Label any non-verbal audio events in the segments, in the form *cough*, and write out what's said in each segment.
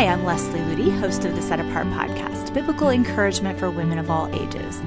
Hi, I'm Leslie Ludy, host of the Set Apart podcast, biblical encouragement for women of all ages.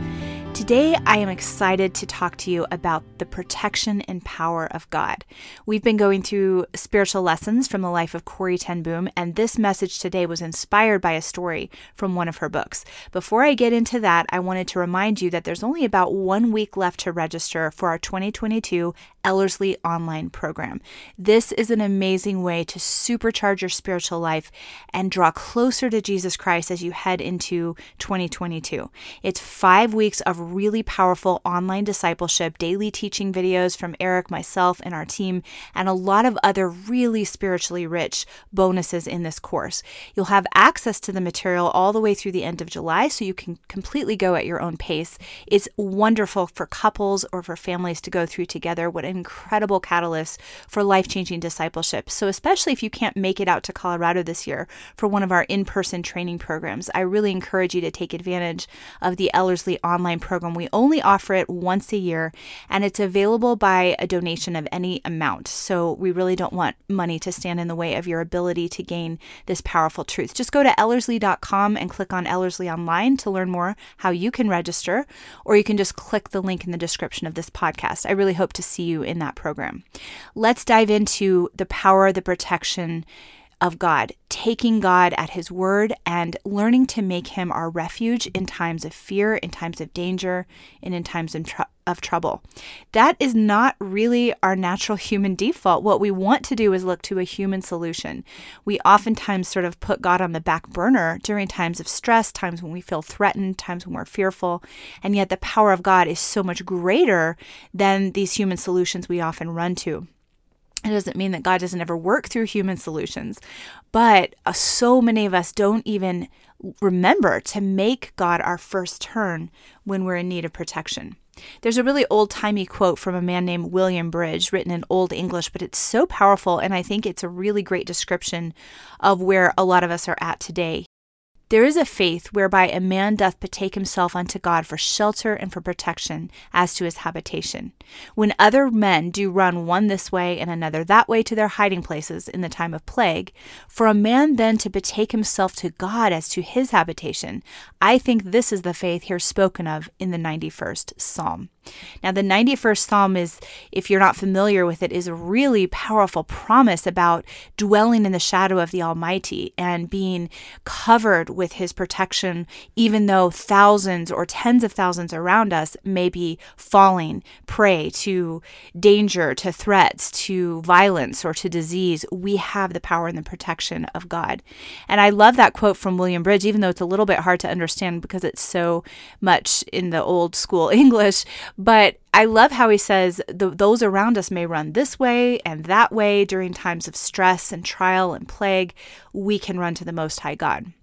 Today, I am excited to talk to you about the protection and power of God. We've been going through spiritual lessons from the life of Corrie Ten Boom, and this message today was inspired by a story from one of her books. Before I get into that, I wanted to remind you that there's only about one week left to register for our 2022 Ellerslie online program. This is an amazing way to supercharge your spiritual life and draw closer to Jesus Christ as you head into 2022. It's five weeks of really powerful online discipleship, daily teaching videos from Eric, myself, and our team, and a lot of other really spiritually rich bonuses in this course. You'll have access to the material all the way through the end of July, so you can completely go at your own pace. It's wonderful for couples or for families to go through together. What incredible catalyst for life changing discipleship. So, especially if you can't make it out to Colorado this year for one of our in person training programs, I really encourage you to take advantage of the Ellerslie online program. We only offer it once a year and it's available by a donation of any amount. So we really don't want money to stand in the way of your ability to gain this powerful truth. Just go to ellerslie.com and click on Ellerslie Online to learn more how you can register, or you can just click the link in the description of this podcast. I really hope to see you in that program. Let's dive into the power, the protection, of God, taking God at His word and learning to make Him our refuge in times of fear, in times of danger, and in times of, tr- of trouble. That is not really our natural human default. What we want to do is look to a human solution. We oftentimes sort of put God on the back burner during times of stress, times when we feel threatened, times when we're fearful, and yet the power of God is so much greater than these human solutions we often run to. It doesn't mean that God doesn't ever work through human solutions, but uh, so many of us don't even remember to make God our first turn when we're in need of protection. There's a really old timey quote from a man named William Bridge, written in Old English, but it's so powerful, and I think it's a really great description of where a lot of us are at today. There is a faith whereby a man doth betake himself unto God for shelter and for protection as to his habitation. When other men do run one this way and another that way to their hiding places in the time of plague, for a man then to betake himself to God as to his habitation, I think this is the faith here spoken of in the 91st Psalm. Now, the 91st Psalm is, if you're not familiar with it, is a really powerful promise about dwelling in the shadow of the Almighty and being covered with His protection, even though thousands or tens of thousands around us may be falling prey to danger, to threats, to violence, or to disease. We have the power and the protection of God. And I love that quote from William Bridge, even though it's a little bit hard to understand because it's so much in the old school *laughs* English but I love how he says those around us may run this way and that way during times of stress and trial and plague. We can run to the Most High God.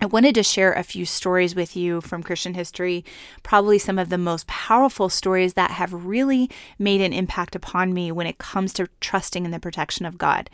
I wanted to share a few stories with you from Christian history, probably some of the most powerful stories that have really made an impact upon me when it comes to trusting in the protection of God.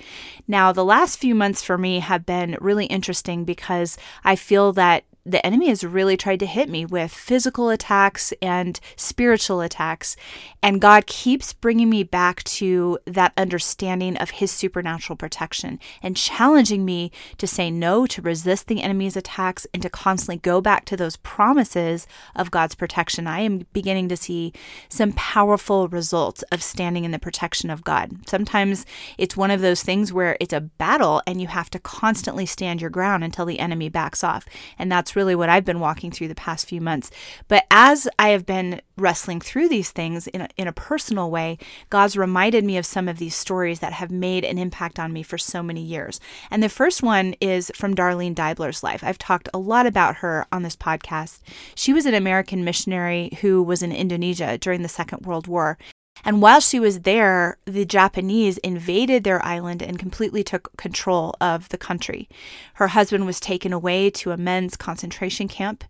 Now, the last few months for me have been really interesting because I feel that the enemy has really tried to hit me with physical attacks and spiritual attacks. And God keeps bringing me back to that understanding of his supernatural protection and challenging me to say no, to resist the enemy's attacks, and to constantly go back to those promises of God's protection. I am beginning to see some powerful results of standing in the protection of God. Sometimes it's one of those things where it's a battle and you have to constantly stand your ground until the enemy backs off. And that's really what I've been walking through the past few months. But as I have been wrestling through these things in a, in a personal way, God's reminded me of some of these stories that have made an impact on me for so many years. And the first one is from Darlene Deibler's life. I've talked a lot about her on this podcast. She was an American missionary who was in Indonesia during the Second World War. And while she was there, the Japanese invaded their island and completely took control of the country. Her husband was taken away to a men's concentration camp,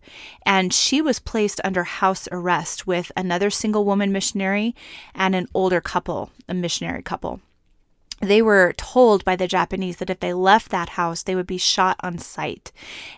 and she was placed under house arrest with another single woman missionary and an older couple, a missionary couple. They were told by the Japanese that if they left that house, they would be shot on sight.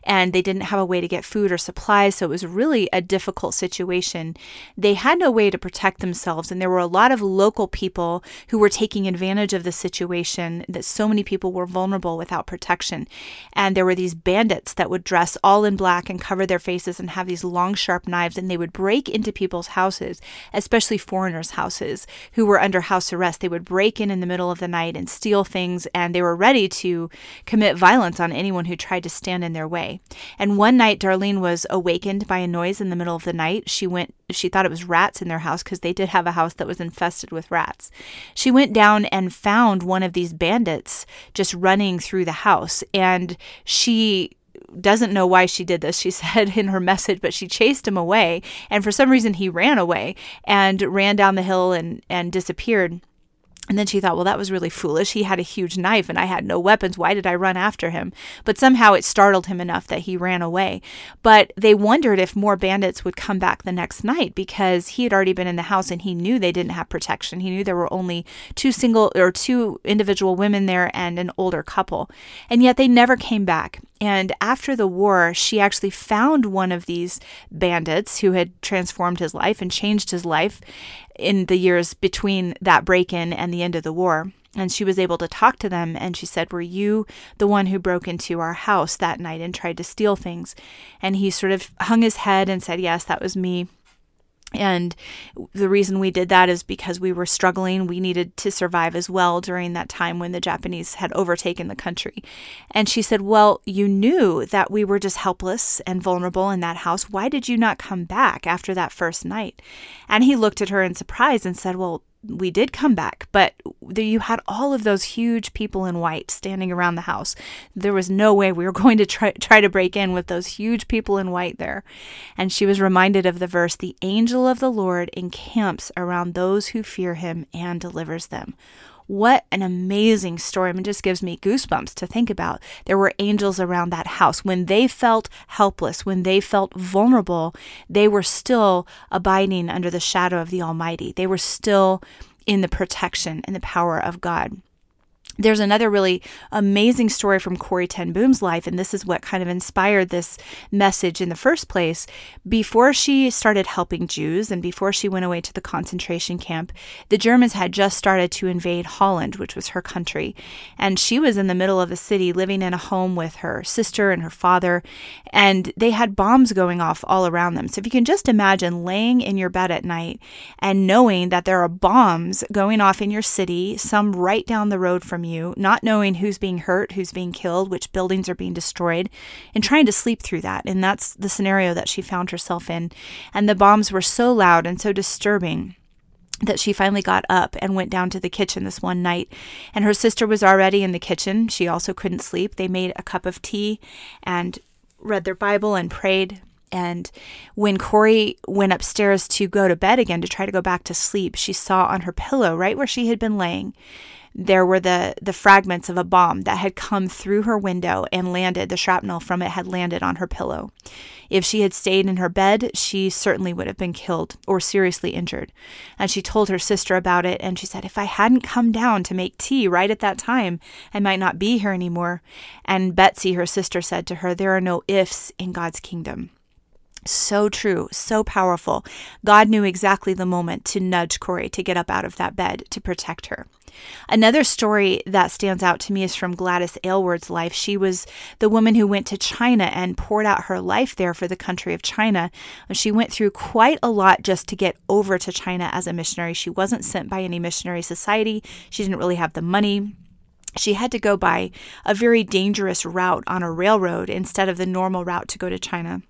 And they didn't have a way to get food or supplies. So it was really a difficult situation. They had no way to protect themselves. And there were a lot of local people who were taking advantage of the situation that so many people were vulnerable without protection. And there were these bandits that would dress all in black and cover their faces and have these long, sharp knives. And they would break into people's houses, especially foreigners' houses who were under house arrest. They would break in in the middle of the night and steal things, and they were ready to commit violence on anyone who tried to stand in their way. And one night, Darlene was awakened by a noise in the middle of the night. She went, she thought it was rats in their house because they did have a house that was infested with rats. She went down and found one of these bandits just running through the house, and she doesn't know why she did this, she *laughs* said in her message, but she chased him away. And for some reason, he ran away and ran down the hill and, and disappeared. And then she thought, well, that was really foolish. He had a huge knife and I had no weapons. Why did I run after him? But somehow it startled him enough that he ran away. But they wondered if more bandits would come back the next night because he had already been in the house and he knew they didn't have protection. He knew there were only two single or two individual women there and an older couple. And yet they never came back. And after the war, she actually found one of these bandits who had transformed his life and changed his life in the years between that break in and the end of the war. And she was able to talk to them. And she said, Were you the one who broke into our house that night and tried to steal things? And he sort of hung his head and said, Yes, that was me. And the reason we did that is because we were struggling. We needed to survive as well during that time when the Japanese had overtaken the country. And she said, Well, you knew that we were just helpless and vulnerable in that house. Why did you not come back after that first night? And he looked at her in surprise and said, Well, we did come back, but you had all of those huge people in white standing around the house. There was no way we were *laughs* going to try, try to break in with those huge people in white there. And she was reminded of the verse The angel of the Lord encamps around those who fear him and delivers them. What an amazing story. I mean, it just gives me goosebumps to think about. There were angels around that house. When they felt helpless, when they felt vulnerable, they were still abiding under the shadow of the Almighty. They were still in the protection and the power of God there's another really amazing story from Corrie Ten Boom's life, and this is what kind of inspired this message in the first place. Before she started helping Jews and before she went away to the concentration camp, the Germans had just started to invade Holland, which was her country. And she was in the middle of the city living in a home with her sister and her father, and they had bombs going off all around them. So if you can just imagine laying in your bed at night and knowing that there are bombs going off in your city, some right down the road from you, not knowing who's being hurt, who's being killed, which buildings are being destroyed, and trying to sleep through that. And that's the scenario that she found herself in. And the bombs were so loud and so disturbing that she finally got up and went down to the kitchen this one night. And her sister was already in the kitchen. She also couldn't sleep. They made a cup of tea and read their Bible and prayed. And when Corrie went upstairs to go to bed again to try to go back to sleep, she saw on her pillow, right where she had been laying, there were the, the fragments of a bomb that had come through her window and landed, the shrapnel from it had landed on her pillow. If she had stayed in her bed, she certainly would have been killed or seriously injured. And she told her sister about it, and she said, If I hadn't come down to make tea right at that time, I might not be here anymore. And Betsy, her sister, said to her, There are no ifs in God's kingdom. So true, so powerful. God knew exactly the moment to nudge Corrie to get up out of that bed to protect her. Another story that stands out to me is from Gladys Aylward's life. She was the woman who went to China and poured out her life there for the country of China. She went through quite a lot just to get over to China as a missionary. She wasn't sent by any missionary society, she didn't really have the money she had to go by a very dangerous route on a railroad instead of the normal route to go to China.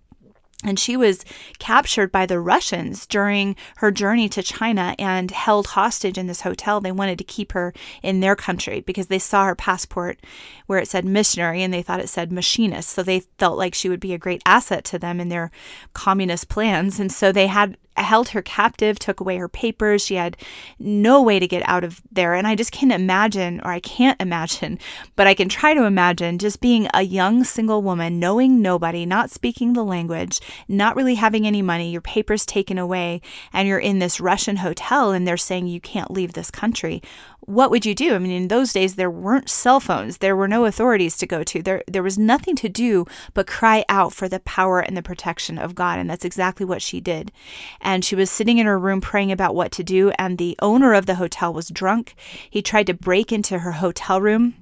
And she was captured by the Russians during her journey to China and held hostage in this hotel. They wanted to keep her in their country because they saw her passport where it said missionary and they thought it said machinist. So they felt like she would be a great asset to them in their communist plans. And so they had held her captive, took away her papers. She had no way to get out of there. And I just can't imagine, or I can't imagine, but I can try to imagine just being a young single woman, knowing nobody, not speaking the language, not really having any money, your papers taken away, and you're in this Russian hotel and they're saying you can't leave this country what would you do? I mean, in those days, there weren't cell phones. There were no authorities to go to. There, there was nothing to do but cry out for the power and the protection of God. And that's exactly what she did. And she was sitting in her room praying about what to do. And the owner of the hotel was drunk. He tried to break into her hotel room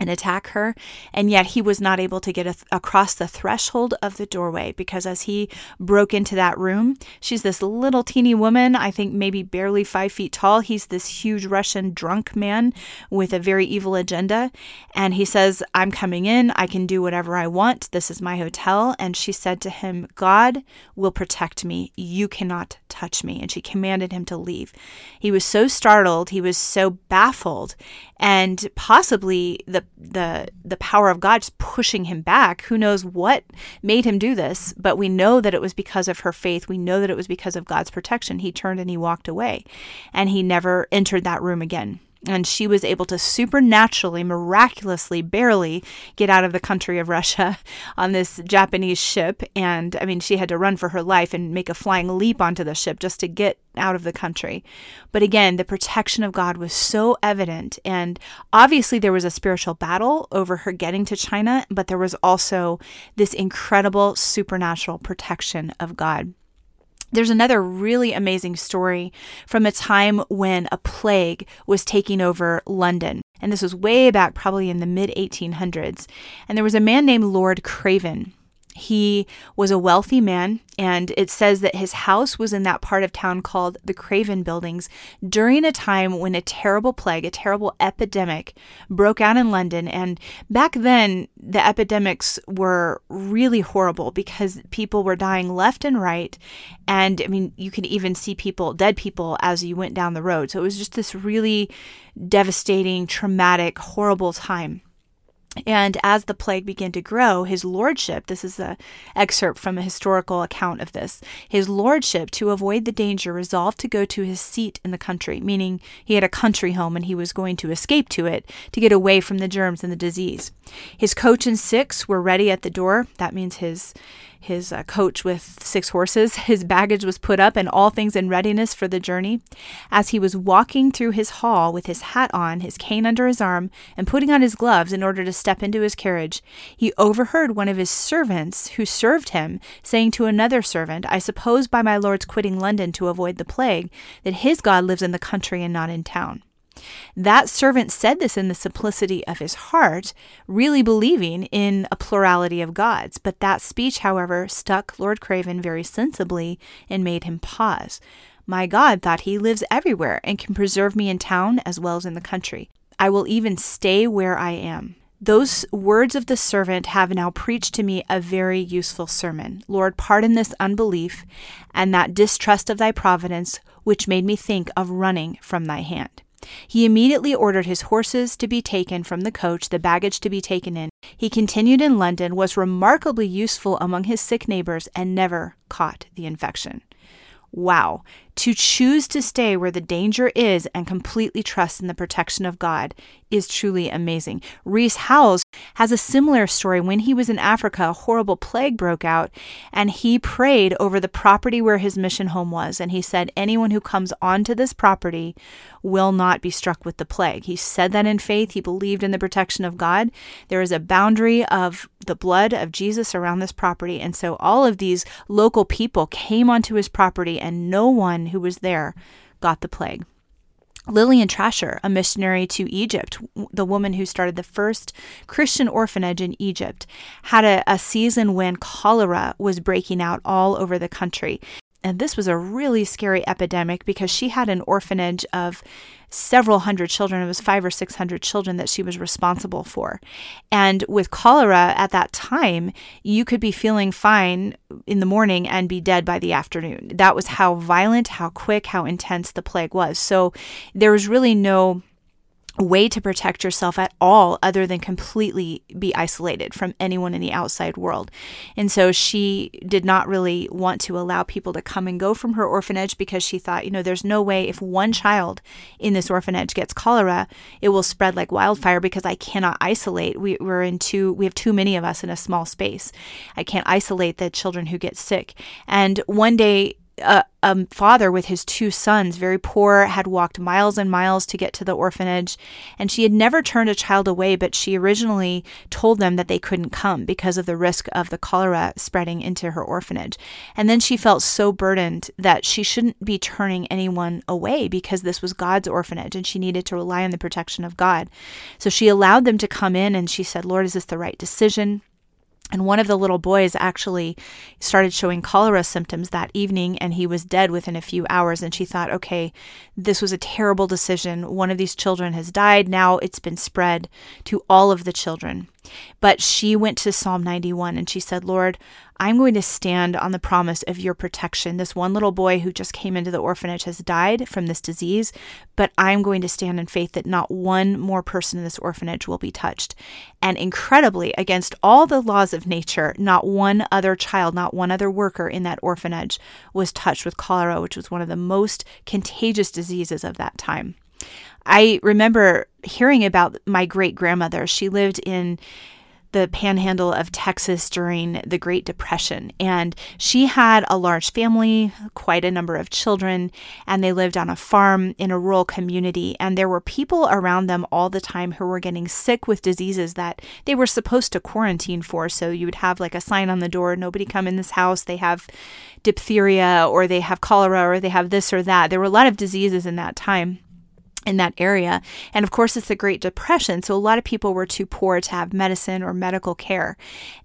and attack her. And yet he was not able to get a, across the threshold of the doorway because as he broke into that room, she's this little teeny woman, I think maybe barely five feet tall. He's this huge Russian drunk man with a very evil agenda. And he says, I'm coming in. I can do whatever I want. This is my hotel. And she said to him, God will protect me. You cannot touch me. And she commanded him to leave. He was so startled. He was so baffled and possibly the the the power of God just pushing him back. Who knows what made him do this, but we know that it was because of her faith. We know that it was because of God's protection. He turned and he walked away, and he never entered that room again and she was able to supernaturally, miraculously, barely get out of the country of Russia *laughs* on this Japanese ship. And I mean, she had to run for her life and make a flying leap onto the ship just to get out of the country. But again, the protection of God was so evident. And obviously, there was a spiritual battle over her getting to China, but there was also this incredible supernatural protection of God. There's another really amazing story from a time when a plague was taking over London. And this was way back, probably in the mid 1800s. And there was a man named Lord Craven. He was a wealthy man, and it says that his house was in that part of town called the Craven Buildings during a time when a terrible plague, a terrible epidemic, broke out in London. And back then, the epidemics were really horrible because people were dying left and right. And I mean, you could even see people, dead people, as you went down the road. So it was just this really devastating, traumatic, horrible time. And as the plague began to grow, his lordship, this is an excerpt from a historical account of this, his lordship, to avoid the danger, resolved to go to his seat in the country, meaning he had a country home and he was going to escape to it to get away from the germs and the disease. His coach and six were ready at the door. That means his his uh, coach with six horses. *laughs* His baggage was put up and all things in readiness for the journey. As he was walking through his hall with his hat on, his cane under his arm, and putting on his gloves in order to step into his carriage, he overheard one of his servants who served him saying to another servant, I suppose by my lord's quitting London to avoid the plague, that his God lives in the country and not in town. That servant said this in the simplicity of his heart, really believing in a plurality of gods. But that speech, however, stuck Lord Craven very sensibly and made him pause. My God thought he lives everywhere and can preserve me in town as well as in the country. I will even stay where I am. Those words of the servant have now preached to me a very useful sermon. Lord, pardon this unbelief and that distrust of thy providence, which made me think of running from thy hand. He immediately ordered his horses to be taken from the coach, the baggage to be taken in. He continued in London, was remarkably useful among his sick neighbors, and never caught the infection. Wow. To choose to stay where the danger is and completely trust in the protection of God is truly amazing. Rees Howells has a similar story. When he was in Africa, a horrible plague broke out, and he prayed over the property where his mission home was. And he said, Anyone who comes onto this property will not be struck with the plague. He said that in faith. He believed in the protection of God. There is a boundary of the blood of Jesus around this property. And so all of these local people came onto his property, and no one who was there got the plague. Lillian Trasher, a missionary to Egypt, the woman who started the first Christian orphanage in Egypt, had a, a, season when cholera was breaking out all over the country. And this was a really scary epidemic because she had an orphanage of several hundred children. It was five or six hundred children that she was responsible for. And with cholera at that time, you could be feeling fine in the morning and be dead by the afternoon. That was how violent, how quick, how intense the plague was. So there was really no way to protect yourself at all other than completely be isolated from anyone in the outside world. And so she did not really want to allow people to come and go from her orphanage because she thought, you know, there's no way if one child in this orphanage gets cholera, it will spread like wildfire because I cannot isolate. We, we're in too, we have too many of us in a small space. I can't isolate the children who get sick. And one day a, a, father with his two sons, very poor, had walked miles and miles to get to the orphanage. And she had never turned a child away, but she originally told them that they couldn't come because of the risk of the cholera spreading into her orphanage. And then she felt so burdened that she shouldn't be turning anyone away because this was God's orphanage and she needed to rely on the protection of God. So she allowed them to come in and she said, Lord, is this the right decision? And one of the little boys actually started showing cholera symptoms that evening, and he was dead within a few hours. And she thought, okay, this was a terrible decision. One of these children has died. Now it's been spread to all of the children. But she went to Psalm 91 and she said, Lord, I'm going to stand on the promise of your protection. This one little boy who just came into the orphanage has died from this disease, but I'm going to stand in faith that not one more person in this orphanage will be touched. And incredibly, against all the laws of nature, not one other child, not one other worker in that orphanage was touched with cholera, which was one of the most contagious diseases of that time. I remember hearing about my great grandmother. She lived in the panhandle of Texas during the Great Depression. And she had a large family, quite a number of children, and they lived on a farm in a rural community. And there were people around them all the time who were getting sick with diseases that they were supposed to quarantine for. So you would have like a sign on the door nobody come in this house. They have diphtheria, or they have cholera, or they have this or that. There were a lot of diseases in that time in that area. And of course, it's the Great Depression, so a lot of people were too poor to have medicine or medical care.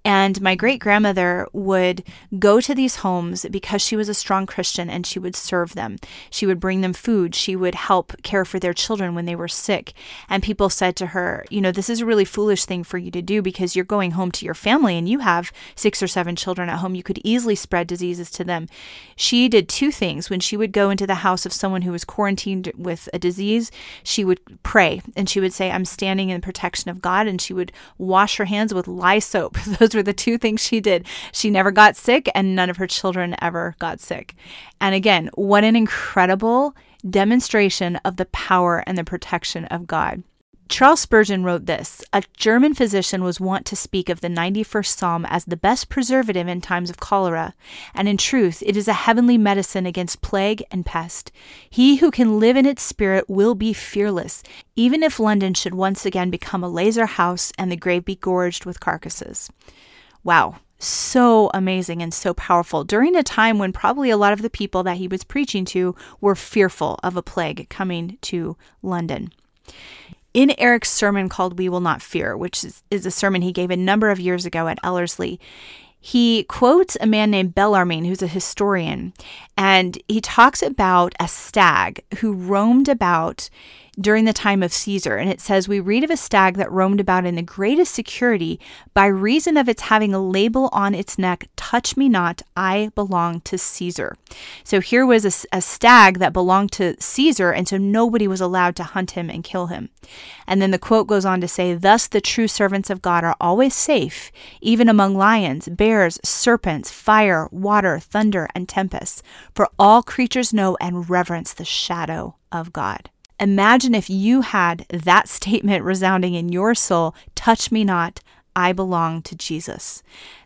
And my great grandmother would go to these homes because she was a strong Christian and she would serve them. She would bring them food. She would help care for their children when they were sick. And people said to her, You know, this is a really foolish thing for you to do because you're going home to your family and you have six or seven children at home. You could easily spread diseases to them. She did two things. When she would go into the house of someone who was quarantined with a disease, she would pray and she would say, I'm standing in the protection of God. And she would wash her hands with lye soap. *laughs* Those were the two things she did. She never got sick, and none of her children ever got sick. And again, what an incredible demonstration of the power and the protection of God. Charles Spurgeon wrote this A German physician was wont to speak of the 91st Psalm as the best preservative in times of cholera, and in truth, it is a heavenly medicine against plague and pest. He who can live in its spirit will be fearless, even if London should once again become a lazar house and the grave be gorged with carcasses. Wow, so amazing and so powerful during a time when probably a lot of the people that he was preaching to were fearful of a plague coming to London in Eric's sermon called We Will Not Fear, which is, is, a sermon he gave a number of years ago at Ellerslie, he quotes a man named Bellarmine, who's a historian, and he talks about a stag who roamed about during the time of Caesar. And it says, We read of a stag that roamed about in the greatest security by reason of its having a label on its neck, Touch me not, I belong to Caesar. So here was a, a stag that belonged to Caesar, and so nobody was allowed to hunt him and kill him. And then the quote goes on to say, Thus the true servants of God are always safe, even among lions, bears, serpents, fire, water, thunder, and tempests, for all creatures know and reverence the shadow of God. Imagine if you had that statement resounding in your soul Touch me not, I belong to Jesus.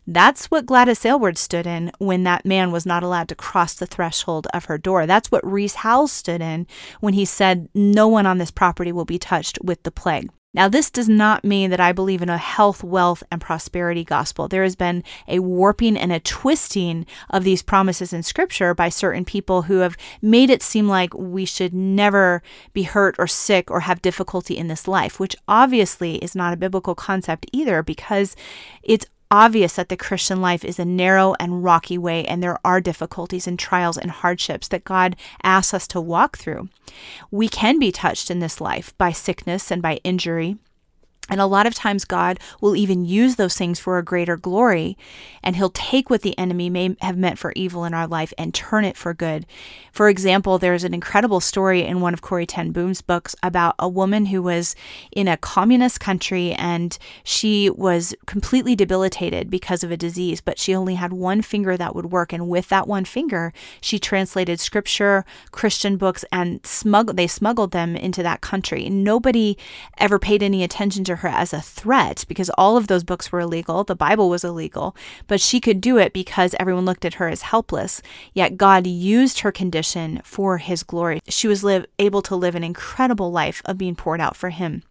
That's what Gladys Aylward stood in when that man was not allowed to cross the threshold of her door. That's what Rees Howell stood in when he said, No one on this property will be touched with the plague. Now, this does not mean that I believe in a health, wealth, and prosperity gospel. There has been a warping and a twisting of these promises in scripture by certain people who have made it seem like we should never be hurt or sick or have difficulty in this life, which obviously is not a biblical concept either because it's obvious that the Christian life is a narrow and rocky way, and there are difficulties and trials and hardships that God asks us to walk through. We can be touched in this life by sickness and by injury. And a lot of times, God will even use those things for a greater glory. And He'll take what the enemy may have meant for evil in our life and turn it for good. For example, there's an incredible story in one of Corrie Ten Boom's books about a woman who was in a communist country and she was completely debilitated because of a disease, but she only had one finger that would work. And with that one finger, she translated scripture, Christian books, and smuggled, they smuggled them into that country. Nobody ever paid any attention to her as a threat because all of those books were illegal. The Bible was illegal, but she could do it because everyone looked at her as helpless. Yet God used her condition for his glory. She was live, able to live an incredible life of being poured out for him.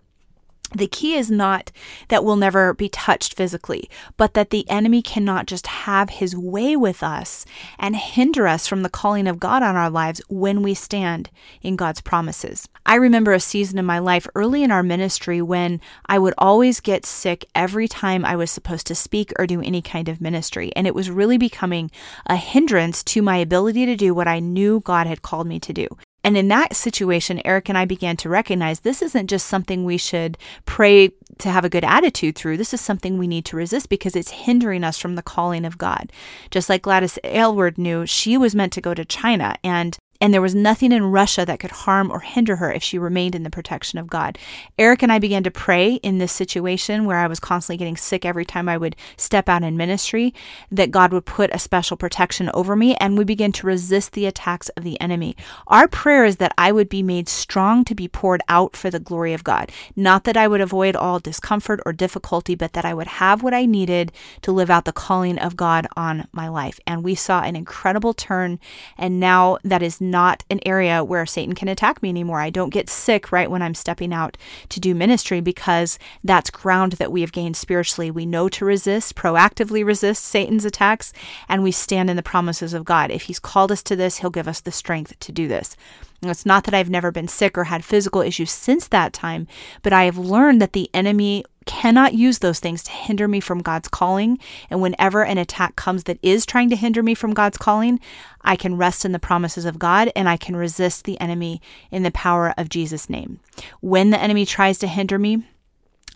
The key is not that we'll never be touched physically, but that the enemy cannot just have his way with us and hinder us from the calling of God on our lives when we stand in God's promises. I remember a season in my life early in our ministry when I would always get sick every time I was supposed to speak or do any kind of ministry, and it was really becoming a hindrance to my ability to do what I knew God had called me to do. And in that situation, Eric and I began to recognize this isn't just something we should pray to have a good attitude through. This is something we need to resist because it's hindering us from the calling of God. Just like Gladys Aylward knew, she was meant to go to China and and there was nothing in Russia that could harm or hinder her if she remained in the protection of God. Eric and I began to pray in this situation where I was constantly getting sick every time I would step out in ministry, that God would put a special protection over me, and we began to resist the attacks of the enemy. Our prayer is that I would be made strong to be poured out for the glory of God. Not that I would avoid all discomfort or difficulty, but that I would have what I needed to live out the calling of God on my life. And we saw an incredible turn, and now that is not an area where Satan can attack me anymore. I don't get sick right when I'm stepping out to do ministry because that's ground that we have gained spiritually. We know to resist, proactively resist Satan's attacks, and we stand in the promises of God. If he's called us to this, he'll give us the strength to do this. It's not that I've never been sick or had physical issues since that time, but I have learned that the enemy cannot use those things to hinder me from God's calling. And whenever an attack comes that is trying to hinder me from God's calling, I can rest in the promises of God and I can resist the enemy in the power of Jesus' name. When the enemy tries to hinder me,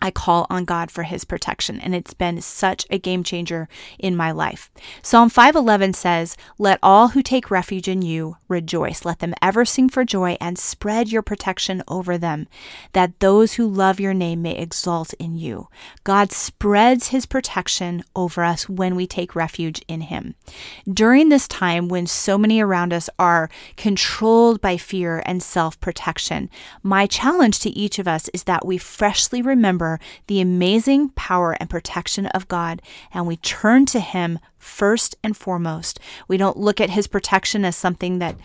I call on God for his protection and it's been such a game changer in my life. Psalm 5:11 says, "Let all who take refuge in you rejoice. Let them ever sing for joy and spread your protection over them, that those who love your name may exult in you." God spreads his protection over us when we take refuge in him. During this time when so many around us are controlled by fear and self-protection, my challenge to each of us is that we freshly remember the amazing power and protection of God, and we turn to Him first and foremost. We don't look at His protection as something that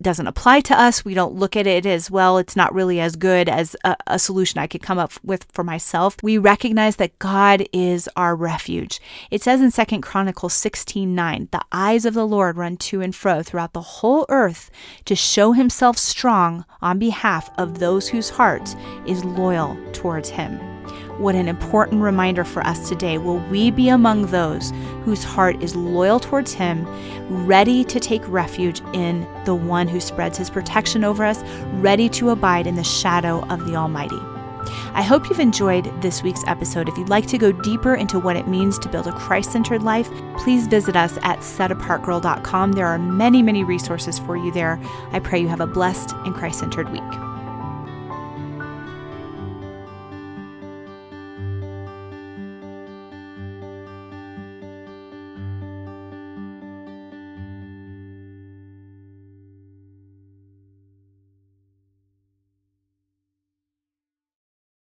doesn't apply to us. We don't look at it as well, it's not really as good as a, a, solution I could come up with for myself. We recognize that God is our refuge. It says in Second Chronicles 16 9, the eyes of the Lord run to and fro throughout the whole earth to show himself strong on behalf of those whose heart is loyal towards him. What an important reminder for us today. Will we be among those whose heart is loyal towards Him, ready to take refuge in the one who spreads His protection over us, ready to abide in the shadow of the Almighty? I hope you've enjoyed this week's episode. If you'd like to go deeper into what it means to build a Christ centered life, please visit us at setapartgirl.com. There are many, many resources for you there. I pray you have a blessed and Christ centered week.